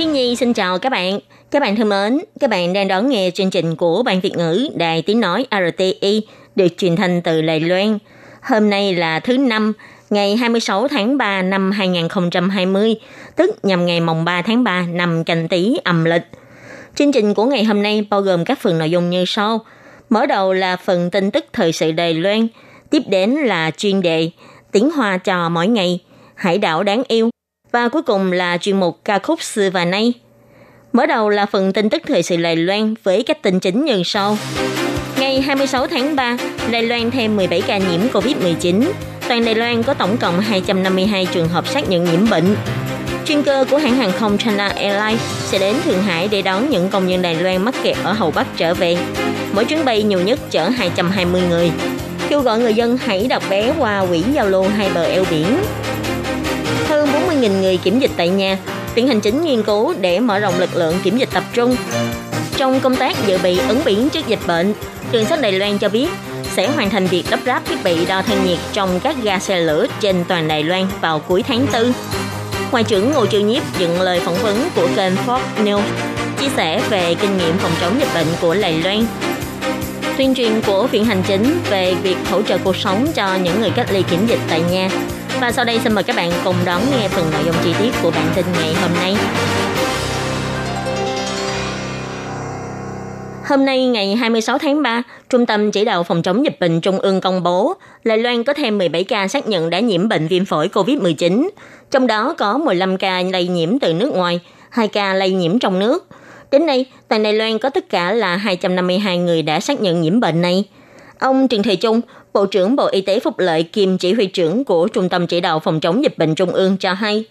Hiên Nhi xin chào các bạn. Các bạn thân mến, các bạn đang đón nghe chương trình của Ban Việt ngữ Đài Tiếng Nói RTI được truyền thanh từ Lài Loan. Hôm nay là thứ năm, ngày 26 tháng 3 năm 2020, tức nhằm ngày mồng 3 tháng 3 năm canh tí âm lịch. Chương trình của ngày hôm nay bao gồm các phần nội dung như sau. Mở đầu là phần tin tức thời sự Đài Loan, tiếp đến là chuyên đề tiếng hoa cho mỗi ngày, hải đảo đáng yêu, và cuối cùng là chuyên mục ca khúc xưa và nay. Mở đầu là phần tin tức thời sự Đài Loan với các tin chính như sau. Ngày 26 tháng 3, Đài Loan thêm 17 ca nhiễm COVID-19. Toàn Đài Loan có tổng cộng 252 trường hợp xác nhận nhiễm bệnh. Chuyên cơ của hãng hàng không China Airlines sẽ đến Thượng Hải để đón những công dân Đài Loan mắc kẹt ở Hậu Bắc trở về. Mỗi chuyến bay nhiều nhất chở 220 người. Kêu gọi người dân hãy đặt vé qua quỹ giao lưu hai bờ eo biển. Hơn 40.000 người kiểm dịch tại nhà. Viện Hành chính nghiên cứu để mở rộng lực lượng kiểm dịch tập trung. Trong công tác dự bị ứng biến trước dịch bệnh, Đường sắt Đài Loan cho biết sẽ hoàn thành việc lắp ráp thiết bị đo thân nhiệt trong các ga xe lửa trên toàn Đài Loan vào cuối tháng 4. Ngoại trưởng Ngô Trư Nhiếp dựng lời phỏng vấn của kênh Fox News chia sẻ về kinh nghiệm phòng chống dịch bệnh của Đài Loan. Tuyên truyền của Viện Hành Chính về việc hỗ trợ cuộc sống cho những người cách ly kiểm dịch tại nhà. Và sau đây xin mời các bạn cùng đón nghe phần nội dung chi tiết của bản tin ngày hôm nay. Hôm nay ngày 26 tháng 3, Trung tâm Chỉ đạo Phòng chống dịch bệnh Trung ương công bố Đài Loan có thêm 17 ca xác nhận đã nhiễm bệnh viêm phổi COVID-19, trong đó có 15 ca lây nhiễm từ nước ngoài, 2 ca lây nhiễm trong nước. Đến nay, tại Đài Loan có tất cả là 252 người đã xác nhận nhiễm bệnh này. Ông Trần Thầy Trung, Bộ trưởng Bộ Y tế Phúc Lợi kiêm chỉ huy trưởng của Trung tâm Chỉ đạo Phòng chống dịch bệnh Trung ương cho hay,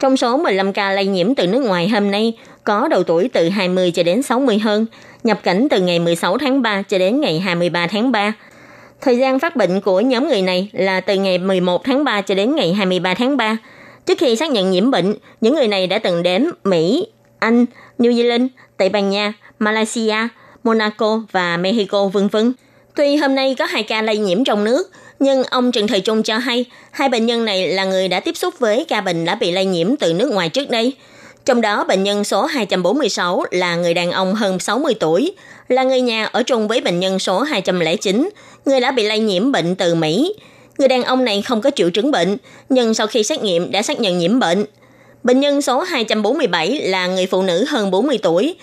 trong số 15 ca lây nhiễm từ nước ngoài hôm nay, có độ tuổi từ 20 cho đến 60 hơn, nhập cảnh từ ngày 16 tháng 3 cho đến ngày 23 tháng 3. Thời gian phát bệnh của nhóm người này là từ ngày 11 tháng 3 cho đến ngày 23 tháng 3. Trước khi xác nhận nhiễm bệnh, những người này đã từng đến Mỹ, Anh, New Zealand, Tây Ban Nha, Malaysia, Monaco và Mexico vân vân. Tuy hôm nay có hai ca lây nhiễm trong nước, nhưng ông Trần Thời Trung cho hay hai bệnh nhân này là người đã tiếp xúc với ca bệnh đã bị lây nhiễm từ nước ngoài trước đây. Trong đó, bệnh nhân số 246 là người đàn ông hơn 60 tuổi, là người nhà ở chung với bệnh nhân số 209, người đã bị lây nhiễm bệnh từ Mỹ. Người đàn ông này không có triệu chứng bệnh, nhưng sau khi xét nghiệm đã xác nhận nhiễm bệnh. Bệnh nhân số 247 là người phụ nữ hơn 40 tuổi,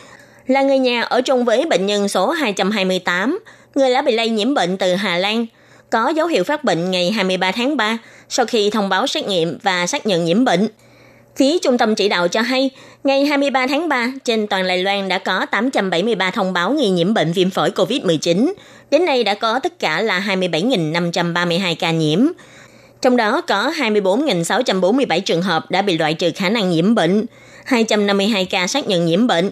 là người nhà ở chung với bệnh nhân số 228, người đã bị lây nhiễm bệnh từ Hà Lan, có dấu hiệu phát bệnh ngày 23 tháng 3 sau khi thông báo xét nghiệm và xác nhận nhiễm bệnh. Phía trung tâm chỉ đạo cho hay, ngày 23 tháng 3, trên toàn Đài Loan đã có 873 thông báo nghi nhiễm bệnh viêm phổi COVID-19. Đến nay đã có tất cả là 27.532 ca nhiễm. Trong đó có 24.647 trường hợp đã bị loại trừ khả năng nhiễm bệnh, 252 ca xác nhận nhiễm bệnh,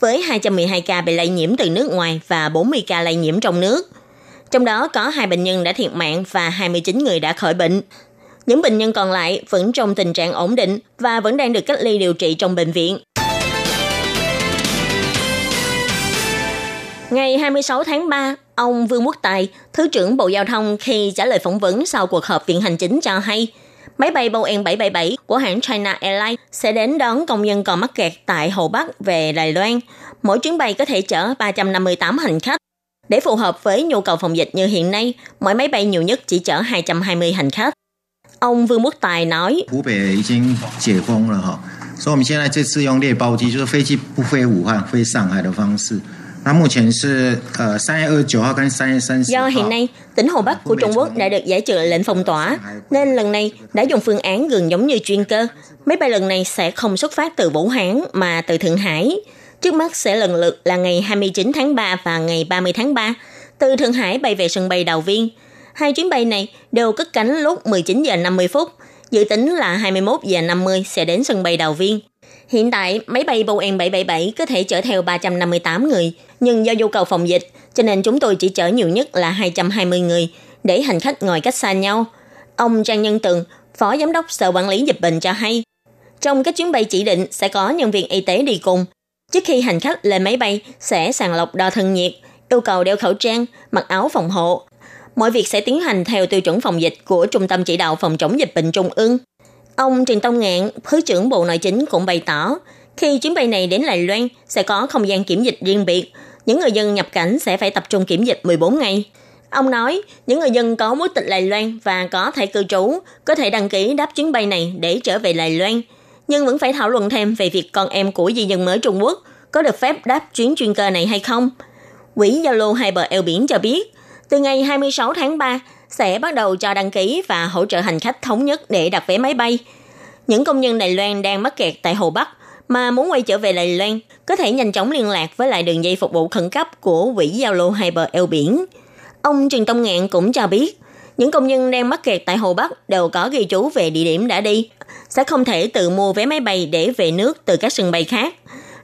với 212 ca bị lây nhiễm từ nước ngoài và 40 ca lây nhiễm trong nước. Trong đó có hai bệnh nhân đã thiệt mạng và 29 người đã khỏi bệnh. Những bệnh nhân còn lại vẫn trong tình trạng ổn định và vẫn đang được cách ly điều trị trong bệnh viện. Ngày 26 tháng 3, ông Vương Quốc Tài, Thứ trưởng Bộ Giao thông khi trả lời phỏng vấn sau cuộc họp viện hành chính cho hay, máy bay Boeing 777 của hãng China Airlines sẽ đến đón công nhân còn mắc kẹt tại Hồ Bắc về Đài Loan. Mỗi chuyến bay có thể chở 358 hành khách. Để phù hợp với nhu cầu phòng dịch như hiện nay, mỗi máy bay nhiều nhất chỉ chở 220 hành khách. Ông Vương Quốc Tài nói, 湖北已经解封了哈，所以我们现在这次用猎包机，就是飞机不飞武汉、飞上海的方式。那目前是呃三月二十九号跟三月三十 Do hiện nay, tỉnh Hồ Bắc của Trung Quốc đã được giải trừ lệnh phong tỏa, nên lần này đã dùng phương án gần giống như chuyên cơ. Máy bay lần này sẽ không xuất phát từ Vũ Hán mà từ Thượng Hải. Trước mắt sẽ lần lượt là ngày 29 tháng 3 và ngày 30 tháng 3, từ Thượng Hải bay về sân bay Đào Viên. Hai chuyến bay này đều cất cánh lúc 19 giờ 50 phút, dự tính là 21 giờ 50 sẽ đến sân bay Đào Viên. Hiện tại, máy bay Boeing 777 có thể chở theo 358 người, nhưng do nhu cầu phòng dịch, cho nên chúng tôi chỉ chở nhiều nhất là 220 người, để hành khách ngồi cách xa nhau. Ông Trang Nhân Tường, Phó Giám đốc Sở Quản lý Dịch bệnh cho hay, trong các chuyến bay chỉ định sẽ có nhân viên y tế đi cùng. Trước khi hành khách lên máy bay sẽ sàng lọc đo thân nhiệt, yêu cầu đeo khẩu trang, mặc áo phòng hộ. Mọi việc sẽ tiến hành theo tiêu chuẩn phòng dịch của Trung tâm Chỉ đạo Phòng chống dịch bệnh Trung ương. Ông Trần Tông Ngạn, Thứ trưởng Bộ Nội chính cũng bày tỏ, khi chuyến bay này đến Đài Loan sẽ có không gian kiểm dịch riêng biệt, những người dân nhập cảnh sẽ phải tập trung kiểm dịch 14 ngày. Ông nói, những người dân có quốc tịch Đài Loan và có thể cư trú có thể đăng ký đáp chuyến bay này để trở về Đài Loan, nhưng vẫn phải thảo luận thêm về việc con em của di dân mới Trung Quốc có được phép đáp chuyến chuyên cơ này hay không. Quỹ giao lưu hai bờ eo biển cho biết, từ ngày 26 tháng 3 sẽ bắt đầu cho đăng ký và hỗ trợ hành khách thống nhất để đặt vé máy bay. Những công nhân Đài Loan đang mắc kẹt tại Hồ Bắc mà muốn quay trở về Đài Loan có thể nhanh chóng liên lạc với lại đường dây phục vụ khẩn cấp của Quỹ giao lưu hai bờ eo biển. Ông Trần Tông Ngạn cũng cho biết, những công nhân đang mắc kẹt tại Hồ Bắc đều có ghi chú về địa điểm đã đi, sẽ không thể tự mua vé máy bay để về nước từ các sân bay khác.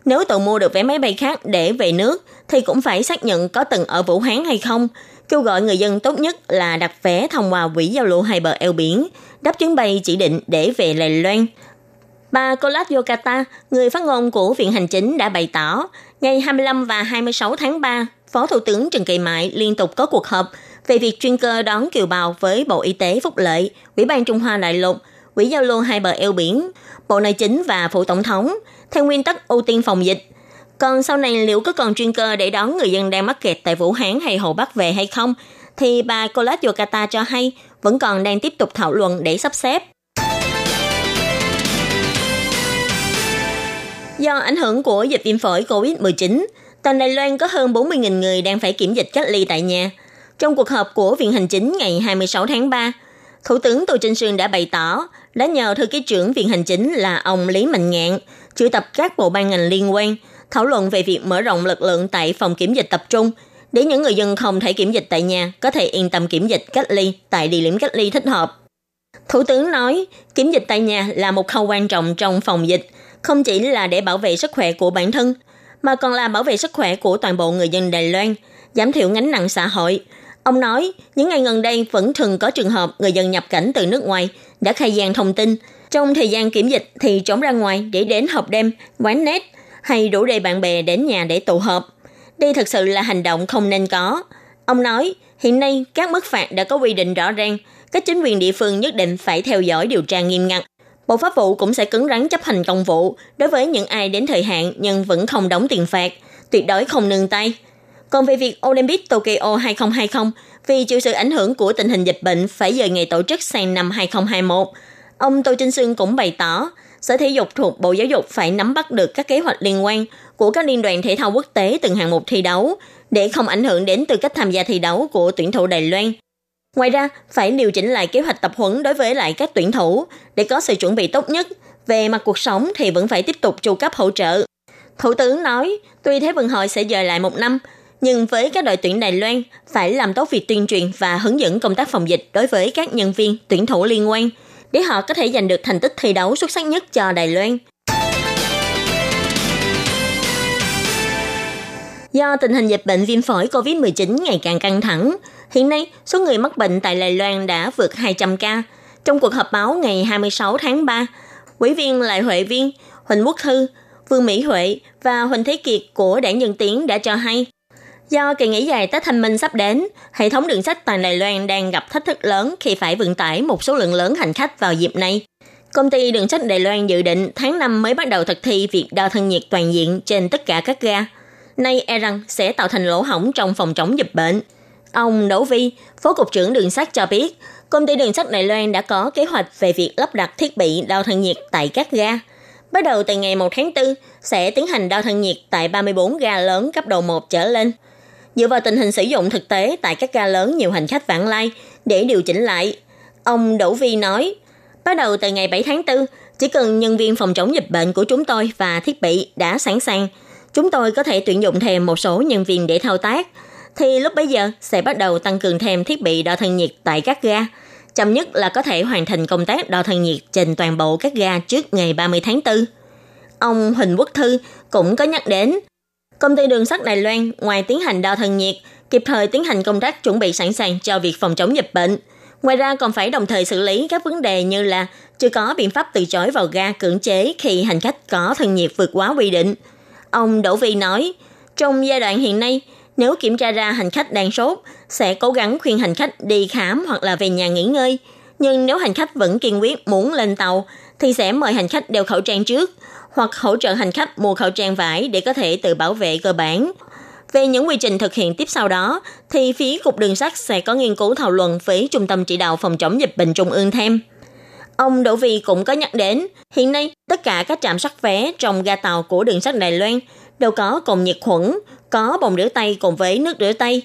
Nếu tự mua được vé máy bay khác để về nước, thì cũng phải xác nhận có từng ở Vũ Hán hay không. Kêu gọi người dân tốt nhất là đặt vé thông qua quỹ giao lưu hai bờ eo biển, đáp chuyến bay chỉ định để về Đài Loan. Bà Colas Yokata, người phát ngôn của Viện Hành Chính đã bày tỏ, ngày 25 và 26 tháng 3, Phó Thủ tướng Trần Kỳ Mại liên tục có cuộc họp về việc chuyên cơ đón kiều bào với Bộ Y tế Phúc Lợi, Ủy ban Trung Hoa Đại lục, Quỹ giao lưu hai bờ eo biển, Bộ Nội chính và Phụ Tổng thống, theo nguyên tắc ưu tiên phòng dịch. Còn sau này liệu có còn chuyên cơ để đón người dân đang mắc kẹt tại Vũ Hán hay Hồ Bắc về hay không, thì bà Colas Yokata cho hay vẫn còn đang tiếp tục thảo luận để sắp xếp. Do ảnh hưởng của dịch viêm phổi COVID-19, toàn Đài Loan có hơn 40.000 người đang phải kiểm dịch cách ly tại nhà. Trong cuộc họp của Viện Hành Chính ngày 26 tháng 3, Thủ tướng Tô Trinh Sương đã bày tỏ đã nhờ thư ký trưởng Viện Hành Chính là ông Lý Mạnh Ngạn triệu tập các bộ ban ngành liên quan thảo luận về việc mở rộng lực lượng tại phòng kiểm dịch tập trung để những người dân không thể kiểm dịch tại nhà có thể yên tâm kiểm dịch cách ly tại địa điểm cách ly thích hợp. Thủ tướng nói, kiểm dịch tại nhà là một khâu quan trọng trong phòng dịch, không chỉ là để bảo vệ sức khỏe của bản thân, mà còn là bảo vệ sức khỏe của toàn bộ người dân Đài Loan, giảm thiểu gánh nặng xã hội. Ông nói, những ngày gần đây vẫn thường có trường hợp người dân nhập cảnh từ nước ngoài đã khai gian thông tin. Trong thời gian kiểm dịch thì trốn ra ngoài để đến hộp đêm, quán nét hay rủ đầy bạn bè đến nhà để tụ họp. Đây thật sự là hành động không nên có. Ông nói, hiện nay các mức phạt đã có quy định rõ ràng, các chính quyền địa phương nhất định phải theo dõi điều tra nghiêm ngặt. Bộ Pháp vụ cũng sẽ cứng rắn chấp hành công vụ đối với những ai đến thời hạn nhưng vẫn không đóng tiền phạt, tuyệt đối không nương tay. Còn về việc Olympic Tokyo 2020, vì chịu sự ảnh hưởng của tình hình dịch bệnh phải dời ngày tổ chức sang năm 2021, ông Tô Trinh Sương cũng bày tỏ, Sở Thể dục thuộc Bộ Giáo dục phải nắm bắt được các kế hoạch liên quan của các liên đoàn thể thao quốc tế từng hạng mục thi đấu để không ảnh hưởng đến tư cách tham gia thi đấu của tuyển thủ Đài Loan. Ngoài ra, phải điều chỉnh lại kế hoạch tập huấn đối với lại các tuyển thủ để có sự chuẩn bị tốt nhất. Về mặt cuộc sống thì vẫn phải tiếp tục chu cấp hỗ trợ. Thủ tướng nói, tuy Thế vận hội sẽ dời lại một năm, nhưng với các đội tuyển Đài Loan phải làm tốt việc tuyên truyền và hướng dẫn công tác phòng dịch đối với các nhân viên, tuyển thủ liên quan – để họ có thể giành được thành tích thi đấu xuất sắc nhất cho Đài Loan. Do tình hình dịch bệnh viêm phổi COVID-19 ngày càng căng thẳng, hiện nay số người mắc bệnh tại Đài Loan đã vượt 200 ca. Trong cuộc họp báo ngày 26 tháng 3, Ủy viên Lại Huệ Viên, Huỳnh Quốc Thư, Vương Mỹ Huệ và Huỳnh Thế Kiệt của Đảng Nhân Tiến đã cho hay, Do kỳ nghỉ dài Tết Thanh Minh sắp đến, hệ thống đường sắt toàn Đài Loan đang gặp thách thức lớn khi phải vận tải một số lượng lớn hành khách vào dịp này. Công ty đường sắt Đài Loan dự định tháng 5 mới bắt đầu thực thi việc đo thân nhiệt toàn diện trên tất cả các ga. Nay e rằng sẽ tạo thành lỗ hỏng trong phòng chống dịch bệnh. Ông Đỗ Vi, Phó Cục trưởng Đường sắt cho biết, công ty đường sắt Đài Loan đã có kế hoạch về việc lắp đặt thiết bị đo thân nhiệt tại các ga. Bắt đầu từ ngày 1 tháng 4, sẽ tiến hành đo thân nhiệt tại 34 ga lớn cấp độ 1 trở lên – dựa vào tình hình sử dụng thực tế tại các ga lớn nhiều hành khách vãng lai để điều chỉnh lại. Ông Đỗ Vi nói, bắt đầu từ ngày 7 tháng 4, chỉ cần nhân viên phòng chống dịch bệnh của chúng tôi và thiết bị đã sẵn sàng, chúng tôi có thể tuyển dụng thêm một số nhân viên để thao tác, thì lúc bấy giờ sẽ bắt đầu tăng cường thêm thiết bị đo thân nhiệt tại các ga. Chậm nhất là có thể hoàn thành công tác đo thân nhiệt trên toàn bộ các ga trước ngày 30 tháng 4. Ông Huỳnh Quốc Thư cũng có nhắc đến, công ty đường sắt Đài Loan ngoài tiến hành đo thân nhiệt, kịp thời tiến hành công tác chuẩn bị sẵn sàng cho việc phòng chống dịch bệnh. Ngoài ra còn phải đồng thời xử lý các vấn đề như là chưa có biện pháp từ chối vào ga cưỡng chế khi hành khách có thân nhiệt vượt quá quy định. Ông Đỗ Vi nói, trong giai đoạn hiện nay, nếu kiểm tra ra hành khách đang sốt, sẽ cố gắng khuyên hành khách đi khám hoặc là về nhà nghỉ ngơi. Nhưng nếu hành khách vẫn kiên quyết muốn lên tàu, thì sẽ mời hành khách đeo khẩu trang trước, hoặc hỗ trợ hành khách mua khẩu trang vải để có thể tự bảo vệ cơ bản. Về những quy trình thực hiện tiếp sau đó, thì phía Cục Đường sắt sẽ có nghiên cứu thảo luận với Trung tâm Chỉ đạo Phòng chống dịch bệnh Trung ương thêm. Ông Đỗ Vì cũng có nhắc đến, hiện nay tất cả các trạm sắt vé trong ga tàu của đường sắt Đài Loan đều có cồn nhiệt khuẩn, có bồn rửa tay cùng với nước rửa tay.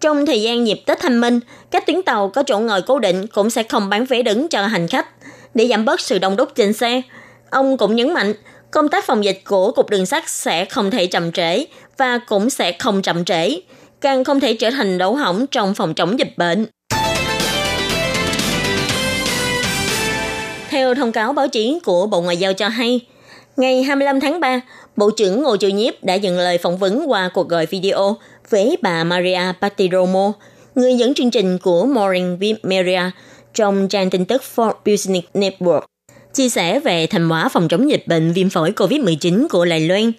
Trong thời gian dịp Tết Thanh Minh, các tuyến tàu có chỗ ngồi cố định cũng sẽ không bán vé đứng cho hành khách để giảm bớt sự đông đúc trên xe. Ông cũng nhấn mạnh, công tác phòng dịch của Cục Đường sắt sẽ không thể chậm trễ và cũng sẽ không chậm trễ, càng không thể trở thành đấu hỏng trong phòng chống dịch bệnh. Theo thông cáo báo chí của Bộ Ngoại giao cho hay, ngày 25 tháng 3, Bộ trưởng Ngô Chu Nhiếp đã dừng lời phỏng vấn qua cuộc gọi video với bà Maria Patiromo, người dẫn chương trình của Morning with Maria trong trang tin tức Forbes Business Network, chia sẻ về thành quả phòng chống dịch bệnh viêm phổi COVID-19 của Đài Loan.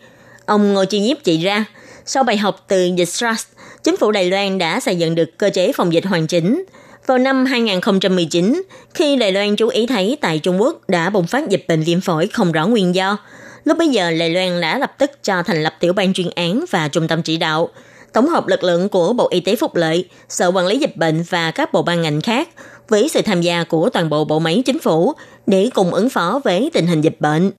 Ông Ngô Chi Nhiếp chỉ ra, sau bài học từ dịch SARS, chính phủ Đài Loan đã xây dựng được cơ chế phòng dịch hoàn chỉnh. Vào năm 2019, khi Đài Loan chú ý thấy tại Trung Quốc đã bùng phát dịch bệnh viêm phổi không rõ nguyên do, lúc bấy giờ Đài Loan đã lập tức cho thành lập tiểu ban chuyên án và trung tâm chỉ đạo, tổng hợp lực lượng của Bộ Y tế Phúc lợi, Sở Quản lý Dịch bệnh và các bộ ban ngành khác với sự tham gia của toàn bộ bộ máy chính phủ để cùng ứng phó với tình hình dịch bệnh.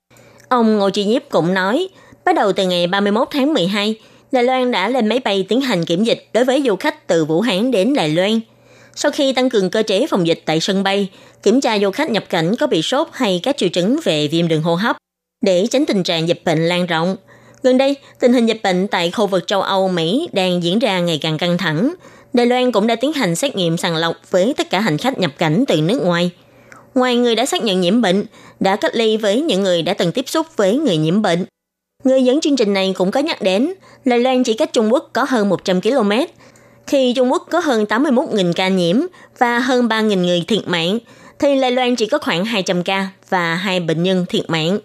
Ông Ngô Chi Nhiếp cũng nói, bắt đầu từ ngày 31 tháng 12, Đài Loan đã lên máy bay tiến hành kiểm dịch đối với du khách từ Vũ Hán đến Đài Loan. Sau khi tăng cường cơ chế phòng dịch tại sân bay, kiểm tra du khách nhập cảnh có bị sốt hay các triệu chứng về viêm đường hô hấp, để tránh tình trạng dịch bệnh lan rộng. Gần đây, tình hình dịch bệnh tại khu vực châu Âu, Mỹ đang diễn ra ngày càng căng thẳng. Đài Loan cũng đã tiến hành xét nghiệm sàng lọc với tất cả hành khách nhập cảnh từ nước ngoài. Ngoài người đã xác nhận nhiễm bệnh, đã cách ly với những người đã từng tiếp xúc với người nhiễm bệnh. Người dẫn chương trình này cũng có nhắc đến, Đài Loan chỉ cách Trung Quốc có hơn 100 km. Khi Trung Quốc có hơn 81.000 ca nhiễm và hơn 3.000 người thiệt mạng, thì Đài Loan chỉ có khoảng 200 ca và hai bệnh nhân thiệt mạng.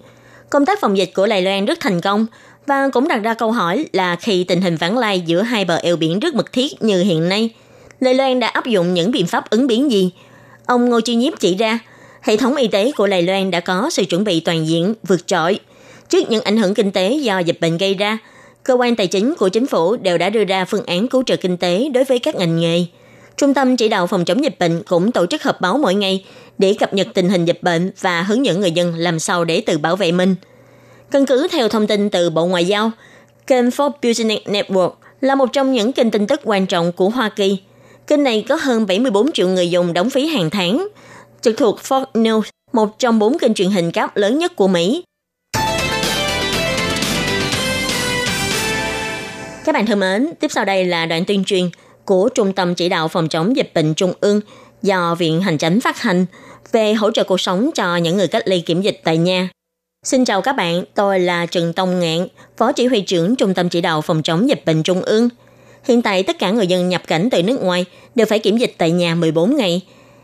Công tác phòng dịch của Đài Loan rất thành công và cũng đặt ra câu hỏi là khi tình hình vãng lai giữa hai bờ eo biển rất mật thiết như hiện nay, Đài Loan đã áp dụng những biện pháp ứng biến gì? Ông Ngô Chi Nhiếp chỉ ra, hệ thống y tế của Đài Loan đã có sự chuẩn bị toàn diện, vượt trội. Trước những ảnh hưởng kinh tế do dịch bệnh gây ra, cơ quan tài chính của chính phủ đều đã đưa ra phương án cứu trợ kinh tế đối với các ngành nghề. Trung tâm chỉ đạo phòng chống dịch bệnh cũng tổ chức họp báo mỗi ngày để cập nhật tình hình dịch bệnh và hướng dẫn người dân làm sao để tự bảo vệ mình. Căn cứ theo thông tin từ Bộ Ngoại giao, kênh Forbes Business Network là một trong những kênh tin tức quan trọng của Hoa Kỳ. Kênh này có hơn 74 triệu người dùng đóng phí hàng tháng, trực thuộc Fox News, một trong bốn kênh truyền hình cáp lớn nhất của Mỹ. Các bạn thân mến, tiếp sau đây là đoạn tuyên truyền của Trung tâm Chỉ đạo Phòng chống dịch bệnh Trung ương do Viện Hành Chánh phát hành về hỗ trợ cuộc sống cho những người cách ly kiểm dịch tại nhà. Xin chào các bạn, tôi là Trần Tông Ngạn, Phó Chỉ huy trưởng Trung tâm Chỉ đạo Phòng chống dịch bệnh Trung ương. Hiện tại tất cả người dân nhập cảnh từ nước ngoài đều phải kiểm dịch tại nhà 14 ngày.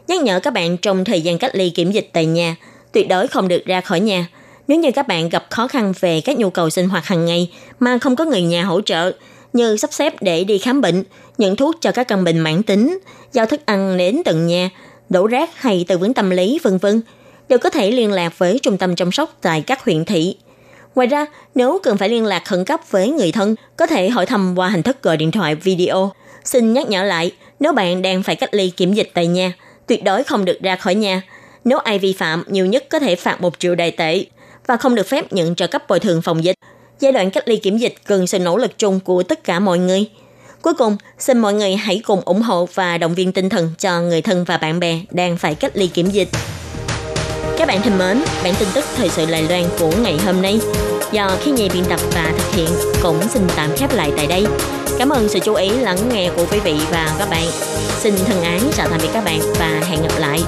Nhắc nhở các bạn trong thời gian cách ly kiểm dịch tại nhà, tuyệt đối không được ra khỏi nhà. Nếu như các bạn gặp khó khăn về các nhu cầu sinh hoạt hàng ngày mà không có người nhà hỗ trợ, như sắp xếp để đi khám bệnh, nhận thuốc cho các căn bệnh mãn tính, giao thức ăn đến tận nhà, đổ rác hay tư vấn tâm lý vân vân đều có thể liên lạc với trung tâm chăm sóc tại các huyện thị. Ngoài ra, nếu cần phải liên lạc khẩn cấp với người thân, có thể hỏi thăm qua hình thức gọi điện thoại video. Xin nhắc nhở lại, nếu bạn đang phải cách ly kiểm dịch tại nhà, tuyệt đối không được ra khỏi nhà. Nếu ai vi phạm, nhiều nhất có thể phạt 1 triệu đại tệ và không được phép nhận trợ cấp bồi thường phòng dịch. Giai đoạn cách ly kiểm dịch cần sự nỗ lực chung của tất cả mọi người. Cuối cùng, xin mọi người hãy cùng ủng hộ và động viên tinh thần cho người thân và bạn bè đang phải cách ly kiểm dịch. Các bạn thân mến, bản tin tức thời sự Lài Loan của ngày hôm nay do khi nhì biên tập và thực hiện cũng xin tạm khép lại tại đây. Cảm ơn sự chú ý lắng nghe của quý vị và các bạn. Xin thân ái chào tạm biệt các bạn và hẹn gặp lại.